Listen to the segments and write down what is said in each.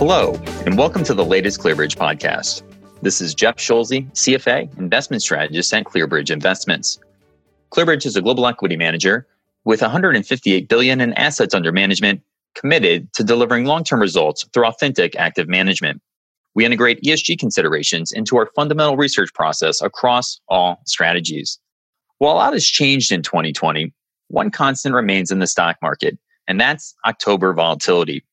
Hello, and welcome to the latest ClearBridge podcast. This is Jeff Schulze, CFA, investment strategist at ClearBridge Investments. ClearBridge is a global equity manager with 158 billion in assets under management committed to delivering long-term results through authentic active management. We integrate ESG considerations into our fundamental research process across all strategies. While a lot has changed in 2020, one constant remains in the stock market, and that's October volatility.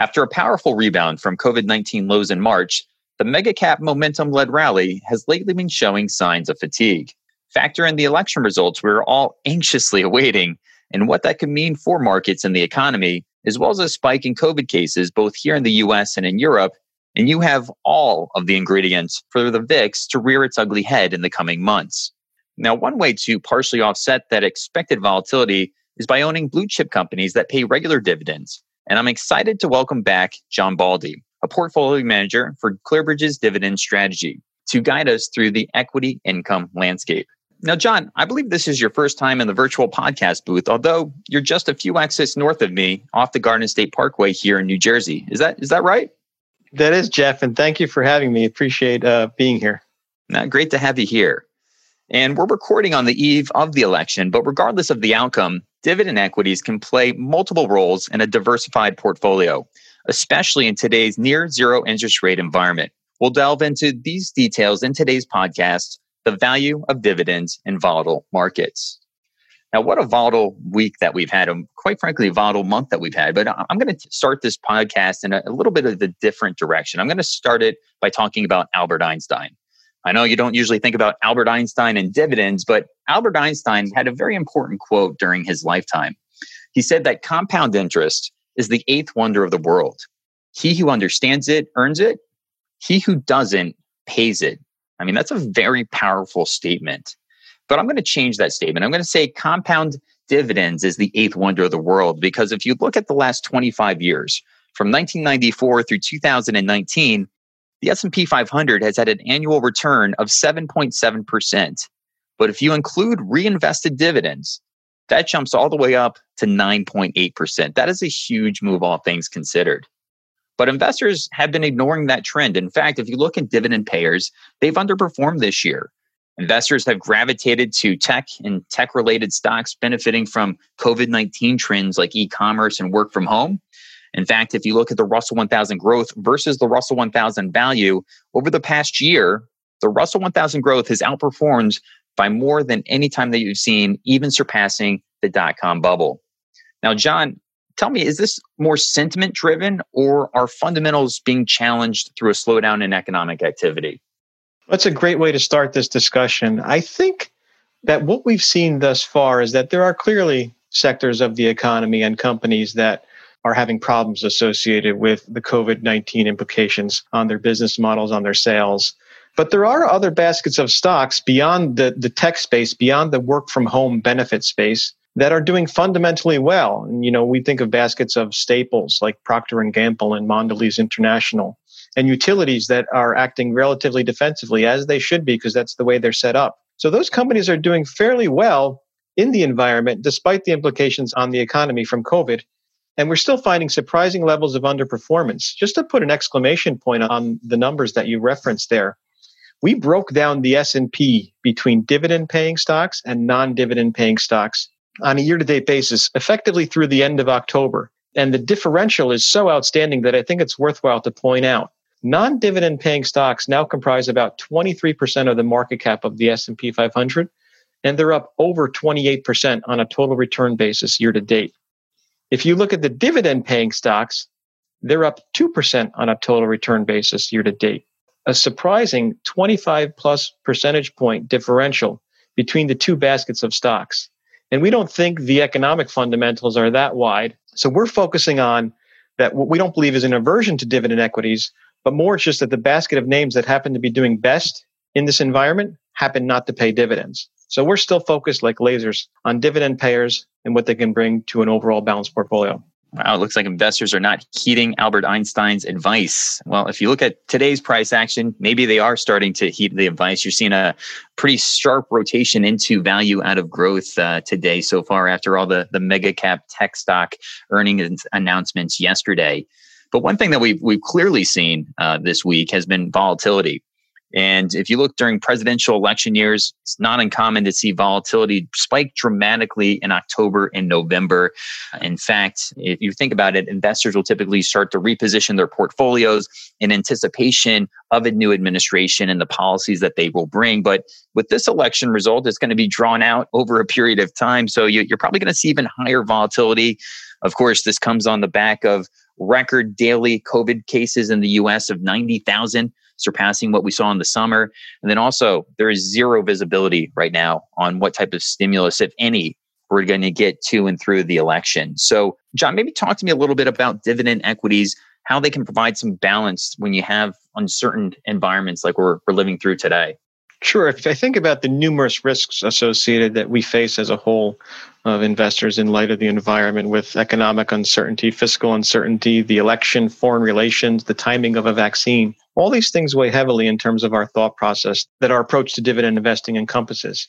After a powerful rebound from COVID 19 lows in March, the mega cap momentum led rally has lately been showing signs of fatigue. Factor in the election results we're all anxiously awaiting and what that could mean for markets and the economy, as well as a spike in COVID cases both here in the US and in Europe. And you have all of the ingredients for the VIX to rear its ugly head in the coming months. Now, one way to partially offset that expected volatility is by owning blue chip companies that pay regular dividends and I'm excited to welcome back John Baldi, a portfolio manager for ClearBridge's dividend strategy, to guide us through the equity income landscape. Now, John, I believe this is your first time in the virtual podcast booth, although you're just a few exits north of me off the Garden State Parkway here in New Jersey. Is that is that right? That is, Jeff, and thank you for having me. Appreciate uh, being here. Now, great to have you here. And we're recording on the eve of the election, but regardless of the outcome, dividend equities can play multiple roles in a diversified portfolio, especially in today's near zero interest rate environment. We'll delve into these details in today's podcast the value of dividends in volatile markets. Now, what a volatile week that we've had, and quite frankly, volatile month that we've had. But I'm going to start this podcast in a, a little bit of a different direction. I'm going to start it by talking about Albert Einstein. I know you don't usually think about Albert Einstein and dividends, but Albert Einstein had a very important quote during his lifetime. He said that compound interest is the eighth wonder of the world. He who understands it earns it. He who doesn't pays it. I mean, that's a very powerful statement. But I'm going to change that statement. I'm going to say compound dividends is the eighth wonder of the world because if you look at the last 25 years, from 1994 through 2019, the S&P 500 has had an annual return of 7.7%. But if you include reinvested dividends, that jumps all the way up to 9.8%. That is a huge move, all things considered. But investors have been ignoring that trend. In fact, if you look at dividend payers, they've underperformed this year. Investors have gravitated to tech and tech related stocks benefiting from COVID 19 trends like e commerce and work from home. In fact, if you look at the Russell 1000 growth versus the Russell 1000 value over the past year, the Russell 1000 growth has outperformed by more than any time that you've seen, even surpassing the dot com bubble. Now, John, tell me, is this more sentiment driven or are fundamentals being challenged through a slowdown in economic activity? That's a great way to start this discussion. I think that what we've seen thus far is that there are clearly sectors of the economy and companies that are having problems associated with the COVID 19 implications on their business models, on their sales. But there are other baskets of stocks beyond the, the tech space, beyond the work from home benefit space that are doing fundamentally well. And, you know, we think of baskets of staples like Procter and Gamble and Mondelez International and utilities that are acting relatively defensively as they should be because that's the way they're set up. So those companies are doing fairly well in the environment despite the implications on the economy from COVID and we're still finding surprising levels of underperformance. Just to put an exclamation point on the numbers that you referenced there, we broke down the S&P between dividend paying stocks and non-dividend paying stocks on a year-to-date basis effectively through the end of October. And the differential is so outstanding that I think it's worthwhile to point out. Non-dividend paying stocks now comprise about 23% of the market cap of the S&P 500 and they're up over 28% on a total return basis year to date. If you look at the dividend paying stocks, they're up 2% on a total return basis year to date. A surprising 25 plus percentage point differential between the two baskets of stocks. And we don't think the economic fundamentals are that wide. So we're focusing on that what we don't believe is an aversion to dividend equities, but more it's just that the basket of names that happen to be doing best in this environment happen not to pay dividends. So we're still focused like lasers on dividend payers and what they can bring to an overall balanced portfolio. Wow, it looks like investors are not heeding Albert Einstein's advice. Well, if you look at today's price action, maybe they are starting to heed the advice. You're seeing a pretty sharp rotation into value out of growth uh, today so far after all the, the mega cap tech stock earnings announcements yesterday. But one thing that we've we've clearly seen uh, this week has been volatility. And if you look during presidential election years, it's not uncommon to see volatility spike dramatically in October and November. In fact, if you think about it, investors will typically start to reposition their portfolios in anticipation of a new administration and the policies that they will bring. But with this election result, it's going to be drawn out over a period of time. So you, are probably going to see even higher volatility. Of course, this comes on the back of record daily COVID cases in the US of 90,000 surpassing what we saw in the summer. And then also, there is zero visibility right now on what type of stimulus, if any, we're going to get to and through the election. So, John, maybe talk to me a little bit about dividend equities, how they can provide some balance when you have uncertain environments like we're, we're living through today. Sure. If I think about the numerous risks associated that we face as a whole of investors in light of the environment with economic uncertainty, fiscal uncertainty, the election, foreign relations, the timing of a vaccine, all these things weigh heavily in terms of our thought process that our approach to dividend investing encompasses.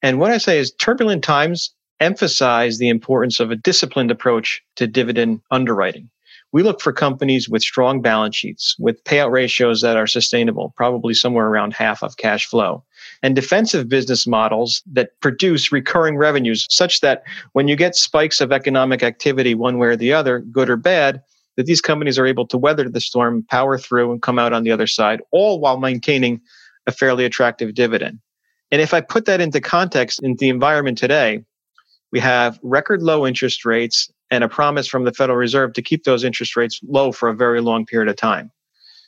And what I say is turbulent times emphasize the importance of a disciplined approach to dividend underwriting. We look for companies with strong balance sheets, with payout ratios that are sustainable, probably somewhere around half of cash flow, and defensive business models that produce recurring revenues such that when you get spikes of economic activity one way or the other, good or bad, that these companies are able to weather the storm, power through, and come out on the other side, all while maintaining a fairly attractive dividend. And if I put that into context in the environment today, we have record low interest rates and a promise from the Federal Reserve to keep those interest rates low for a very long period of time.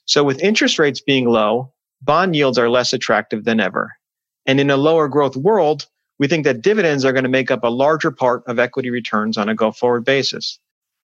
So, with interest rates being low, bond yields are less attractive than ever. And in a lower growth world, we think that dividends are going to make up a larger part of equity returns on a go forward basis.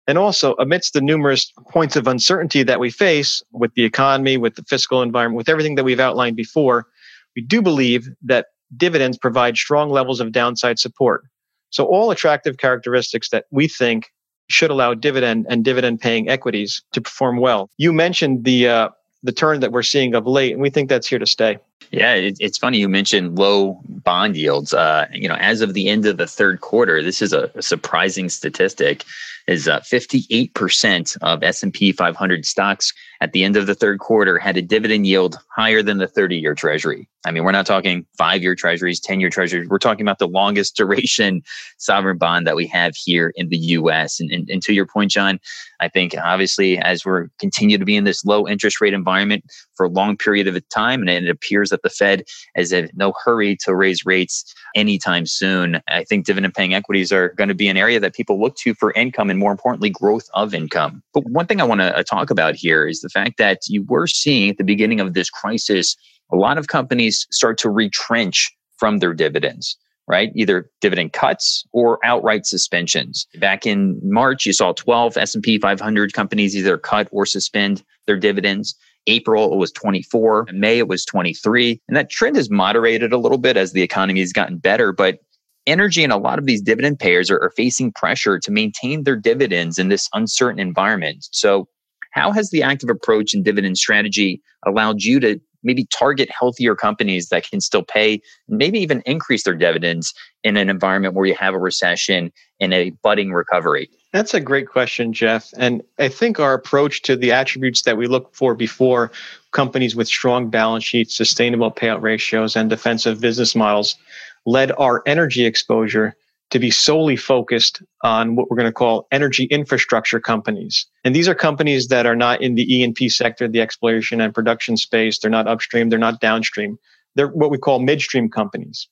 And also, amidst the numerous points of uncertainty that we face with the economy, with the fiscal environment, with everything that we've outlined before, we do believe that dividends provide strong levels of downside support. So all attractive characteristics that we think should allow dividend and dividend paying equities to perform well. You mentioned the uh, the turn that we're seeing of late, and we think that's here to stay. Yeah, it, it's funny you mentioned low bond yields. Uh, you know, as of the end of the third quarter, this is a, a surprising statistic is uh, 58% of S&P 500 stocks at the end of the third quarter had a dividend yield higher than the 30-year treasury. I mean, we're not talking 5-year treasuries, 10-year treasuries. We're talking about the longest duration sovereign bond that we have here in the US. And, and, and to your point, John, I think obviously as we're continue to be in this low interest rate environment for a long period of time, and it appears that the Fed is in no hurry to raise rates anytime soon. I think dividend paying equities are going to be an area that people look to for income and more importantly, growth of income. But one thing I want to uh, talk about here is the fact that you were seeing at the beginning of this crisis, a lot of companies start to retrench from their dividends right? Either dividend cuts or outright suspensions. Back in March, you saw 12 S&P 500 companies either cut or suspend their dividends. April, it was 24. In May, it was 23. And that trend has moderated a little bit as the economy has gotten better. But energy and a lot of these dividend payers are, are facing pressure to maintain their dividends in this uncertain environment. So, how has the active approach and dividend strategy allowed you to maybe target healthier companies that can still pay, maybe even increase their dividends in an environment where you have a recession and a budding recovery? That's a great question, Jeff. And I think our approach to the attributes that we look for before companies with strong balance sheets, sustainable payout ratios, and defensive business models led our energy exposure to be solely focused on what we're going to call energy infrastructure companies. And these are companies that are not in the E&P sector, the exploration and production space. They're not upstream, they're not downstream. They're what we call midstream companies.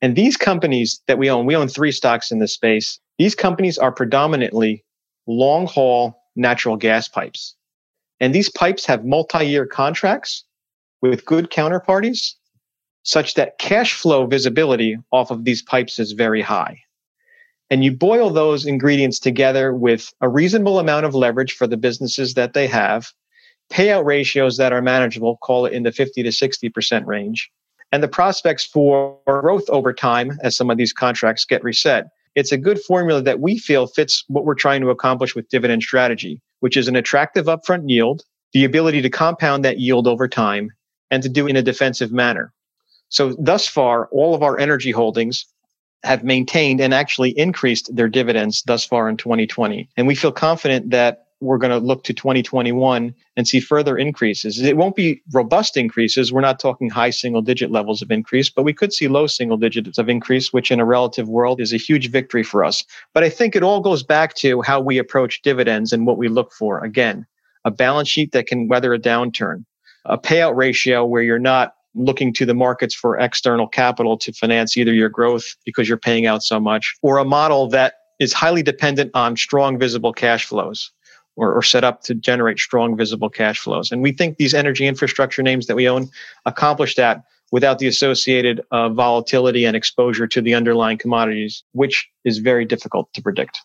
And these companies that we own, we own three stocks in this space. These companies are predominantly long haul natural gas pipes. And these pipes have multi year contracts with good counterparties such that cash flow visibility off of these pipes is very high. And you boil those ingredients together with a reasonable amount of leverage for the businesses that they have, payout ratios that are manageable, call it in the 50 to 60% range, and the prospects for growth over time as some of these contracts get reset. It's a good formula that we feel fits what we're trying to accomplish with dividend strategy, which is an attractive upfront yield, the ability to compound that yield over time, and to do it in a defensive manner. So thus far, all of our energy holdings have maintained and actually increased their dividends thus far in 2020. And we feel confident that we're going to look to 2021 and see further increases. It won't be robust increases. We're not talking high single digit levels of increase, but we could see low single digits of increase, which in a relative world is a huge victory for us. But I think it all goes back to how we approach dividends and what we look for. Again, a balance sheet that can weather a downturn, a payout ratio where you're not looking to the markets for external capital to finance either your growth because you're paying out so much or a model that is highly dependent on strong visible cash flows or, or set up to generate strong visible cash flows. And we think these energy infrastructure names that we own accomplish that without the associated uh, volatility and exposure to the underlying commodities, which is very difficult to predict.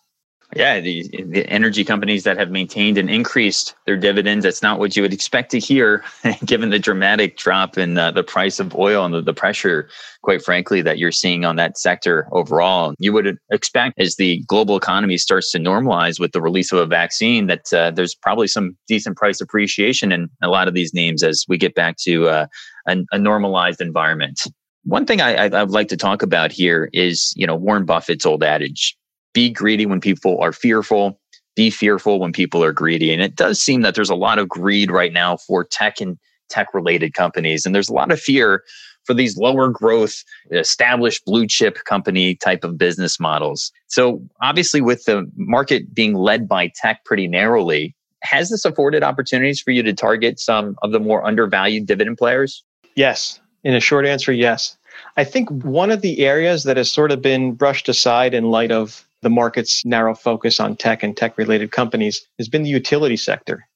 Yeah, the, the energy companies that have maintained and increased their dividends, that's not what you would expect to hear, given the dramatic drop in uh, the price of oil and the, the pressure, quite frankly, that you're seeing on that sector overall. You would expect as the global economy starts to normalize with the release of a vaccine that uh, there's probably some decent price appreciation in a lot of these names as we get back to uh, a, a normalized environment. One thing I, I'd like to talk about here is, you know, Warren Buffett's old adage be greedy when people are fearful, be fearful when people are greedy. And it does seem that there's a lot of greed right now for tech and tech related companies. And there's a lot of fear for these lower growth, established blue chip company type of business models. So, obviously, with the market being led by tech pretty narrowly, has this afforded opportunities for you to target some of the more undervalued dividend players? Yes. In a short answer, yes. I think one of the areas that has sort of been brushed aside in light of the market's narrow focus on tech and tech related companies has been the utility sector.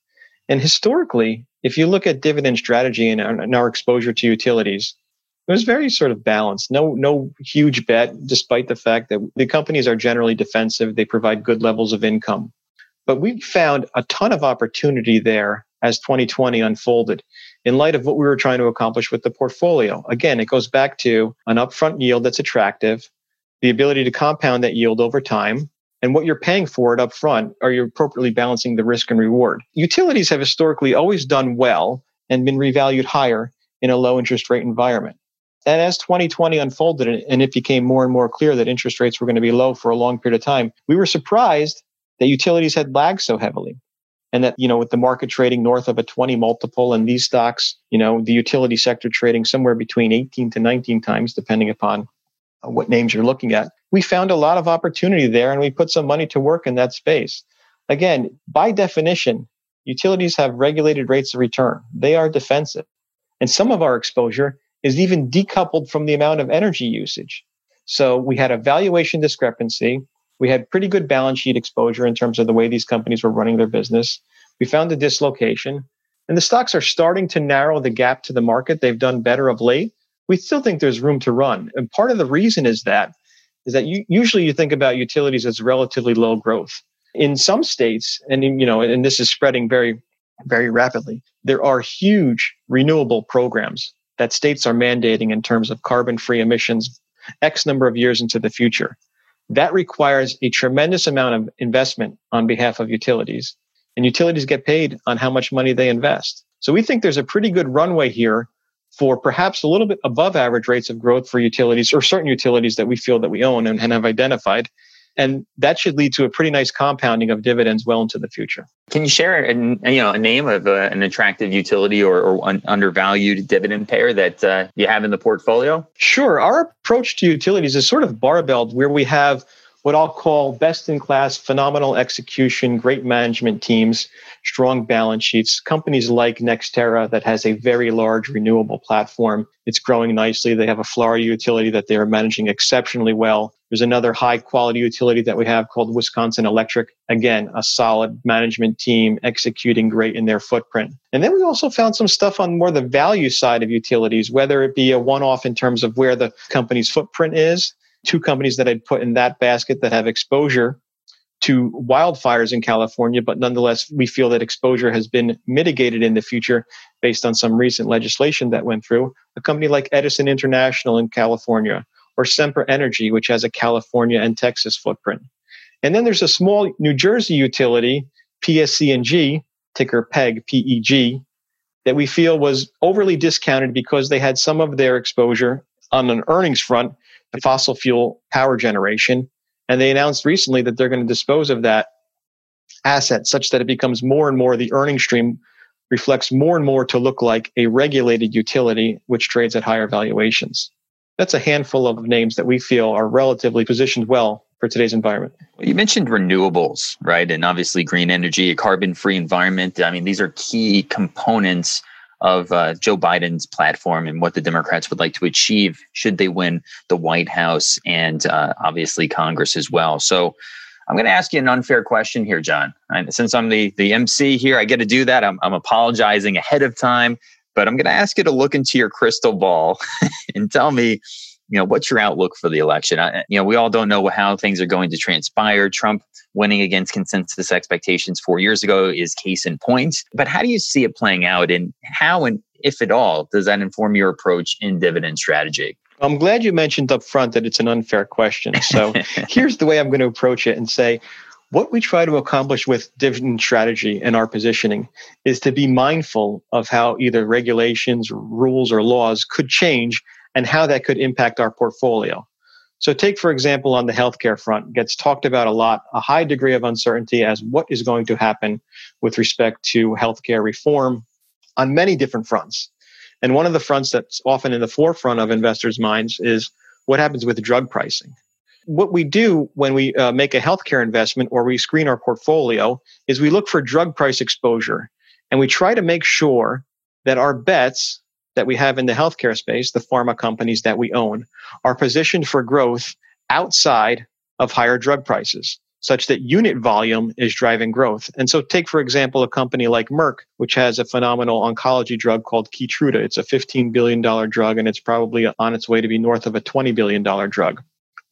And historically, if you look at dividend strategy and our, and our exposure to utilities, it was very sort of balanced. No, no huge bet, despite the fact that the companies are generally defensive. They provide good levels of income. But we found a ton of opportunity there as 2020 unfolded in light of what we were trying to accomplish with the portfolio. Again, it goes back to an upfront yield that's attractive, the ability to compound that yield over time, and what you're paying for it up front, are you appropriately balancing the risk and reward? Utilities have historically always done well and been revalued higher in a low interest rate environment. And as 2020 unfolded and it became more and more clear that interest rates were going to be low for a long period of time, we were surprised that utilities had lagged so heavily. And that, you know, with the market trading north of a 20 multiple and these stocks, you know, the utility sector trading somewhere between 18 to 19 times, depending upon Uh, what names you're looking at, we found a lot of opportunity there and we put some money to work in that space. Again, by definition, utilities have regulated rates of return. They are defensive. And some of our exposure is even decoupled from the amount of energy usage. So we had a valuation discrepancy. We had pretty good balance sheet exposure in terms of the way these companies were running their business. We found a dislocation. And the stocks are starting to narrow the gap to the market. They've done better of late we still think there's room to run. And part of the reason is that is that you, usually you think about utilities as relatively low growth. In some states, and you know, and this is spreading very, very rapidly, there are huge renewable programs that states are mandating in terms of carbon-free emissions X number of years into the future. That requires a tremendous amount of investment on behalf of utilities. And utilities get paid on how much money they invest. So we think there's a pretty good runway here for perhaps a little bit above average rates of growth for utilities or certain utilities that we feel that we own and, and have identified. And that should lead to a pretty nice compounding of dividends well into the future. Can you share a, you know, a name of a, uh, an attractive utility or, or an undervalued dividend payer that uh, you have in the portfolio? Sure. Our approach to utilities is sort of barbelled where we have what I'll call best in class, phenomenal execution, great management teams, strong balance sheets. Companies like NextEra that has a very large renewable platform. It's growing nicely. They have a Florida utility that they are managing exceptionally well. There's another high quality utility that we have called Wisconsin Electric. Again, a solid management team executing great in their footprint. And then we also found some stuff on more the value side of utilities, whether it be a one off in terms of where the company's footprint is two companies that I'd put in that basket that have exposure to wildfires in California, but nonetheless, we feel that exposure has been mitigated in the future based on some recent legislation that went through. A company like Edison International in California, or Sempra Energy, which has a California and Texas footprint. And then there's a small New Jersey utility, PSE&G, ticker PEG, PEG, that we feel was overly discounted because they had some of their exposure on an earnings front fossil fuel power generation. And they announced recently that they're going to dispose of that asset such that it becomes more and more the earning stream reflects more and more to look like a regulated utility which trades at higher valuations. That's a handful of names that we feel are relatively positioned well for today's environment. You mentioned renewables, right? And obviously green energy, a carbon free environment. I mean, these are key components of uh, Joe Biden's platform and what the Democrats would like to achieve should they win the White House and uh, obviously Congress as well. So I'm going to ask you an unfair question here, John. And since I'm the, the MC here, I get to do that. I'm, I'm apologizing ahead of time, but I'm going to ask you to look into your crystal ball and tell me you know, what's your outlook for the election? I, you know, we all don't know how things are going to transpire. Trump winning against consensus expectations four years ago is case in point. But how do you see it playing out, and how and if at all does that inform your approach in dividend strategy? I'm glad you mentioned up front that it's an unfair question. So here's the way I'm going to approach it and say, what we try to accomplish with dividend strategy and our positioning is to be mindful of how either regulations, rules, or laws could change and how that could impact our portfolio. So, take for example, on the healthcare front, gets talked about a lot, a high degree of uncertainty as what is going to happen with respect to healthcare reform on many different fronts. And one of the fronts that's often in the forefront of investors' minds is what happens with drug pricing. What we do when we uh, make a healthcare investment or we screen our portfolio is we look for drug price exposure and we try to make sure that our bets that we have in the healthcare space, the pharma companies that we own, are positioned for growth outside of higher drug prices, such that unit volume is driving growth. And so, take for example a company like Merck, which has a phenomenal oncology drug called Keytruda. It's a $15 billion drug, and it's probably on its way to be north of a $20 billion drug.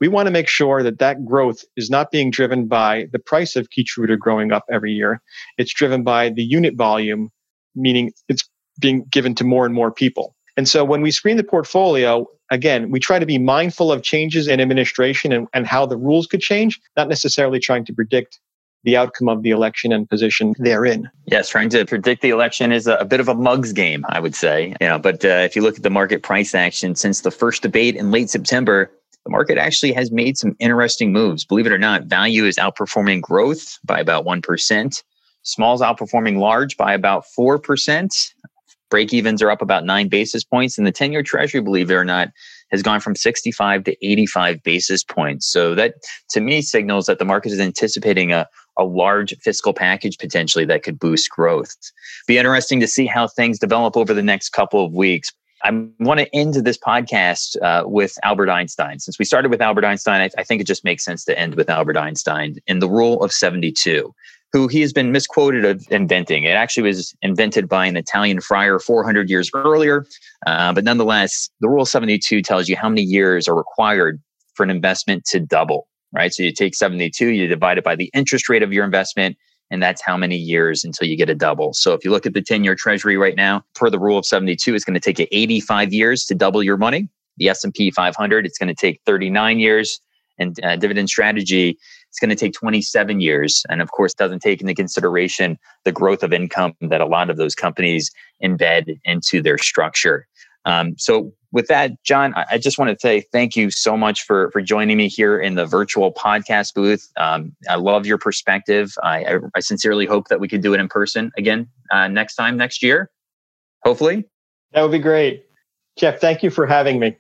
We want to make sure that that growth is not being driven by the price of Keytruda growing up every year. It's driven by the unit volume, meaning it's being given to more and more people. And so when we screen the portfolio, again, we try to be mindful of changes in administration and, and how the rules could change, not necessarily trying to predict the outcome of the election and position therein. Yes, trying to predict the election is a, a bit of a mugs game, I would say. You know, but uh, if you look at the market price action since the first debate in late September, the market actually has made some interesting moves. Believe it or not, value is outperforming growth by about 1%. Small's outperforming large by about 4%. Break evens are up about nine basis points, and the 10 year treasury, believe it or not, has gone from 65 to 85 basis points. So that to me signals that the market is anticipating a, a large fiscal package potentially that could boost growth. Be interesting to see how things develop over the next couple of weeks. I want to end this podcast uh, with Albert Einstein. Since we started with Albert Einstein, I, I think it just makes sense to end with Albert Einstein in the rule of 72 who he has been misquoted of inventing. It actually was invented by an Italian friar 400 years earlier. Uh, but nonetheless, the Rule 72 tells you how many years are required for an investment to double, right? So you take 72, you divide it by the interest rate of your investment, and that's how many years until you get a double. So if you look at the 10 year treasury right now, per the Rule of 72, it's going to take you 85 years to double your money. The S&P 500, it's going to take 39 years. And uh, dividend strategy it's going to take 27 years. And of course, doesn't take into consideration the growth of income that a lot of those companies embed into their structure. Um, so with that, John, I just want to say thank you so much for for joining me here in the virtual podcast booth. Um, I love your perspective. I, I, I, sincerely hope that we could do it in person again uh, next time next year. Hopefully, that would be great. Jeff, thank you for having me.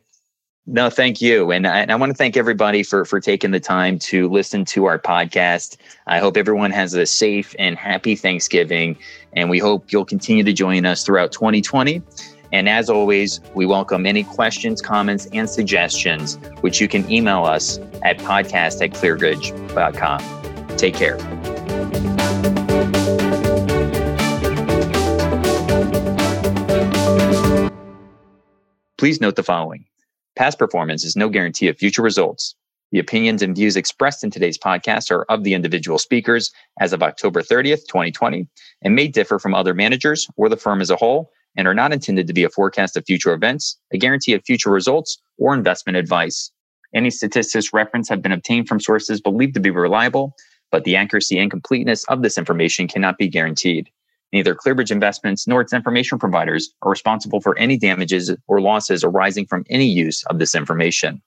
No, thank you. And I, and I, want to thank everybody for, for taking the time to listen to our podcast. I hope everyone has a safe and happy Thanksgiving. And we hope you'll continue to join us throughout 2020. And as always, we welcome any questions, comments, and suggestions, which you can email us at podcast at clearbridge.com. Take care. Please note the following. Past performance is no guarantee of future results. The opinions and views expressed in today's podcast are of the individual speakers as of October 30th, 2020, and may differ from other managers or the firm as a whole and are not intended to be a forecast of future events, a guarantee of future results, or investment advice. Any statistics referenced have been obtained from sources believed to be reliable, but the accuracy and completeness of this information cannot be guaranteed. Neither ClearBridge Investments nor its information providers are responsible for any damages or losses arising from any use of this information.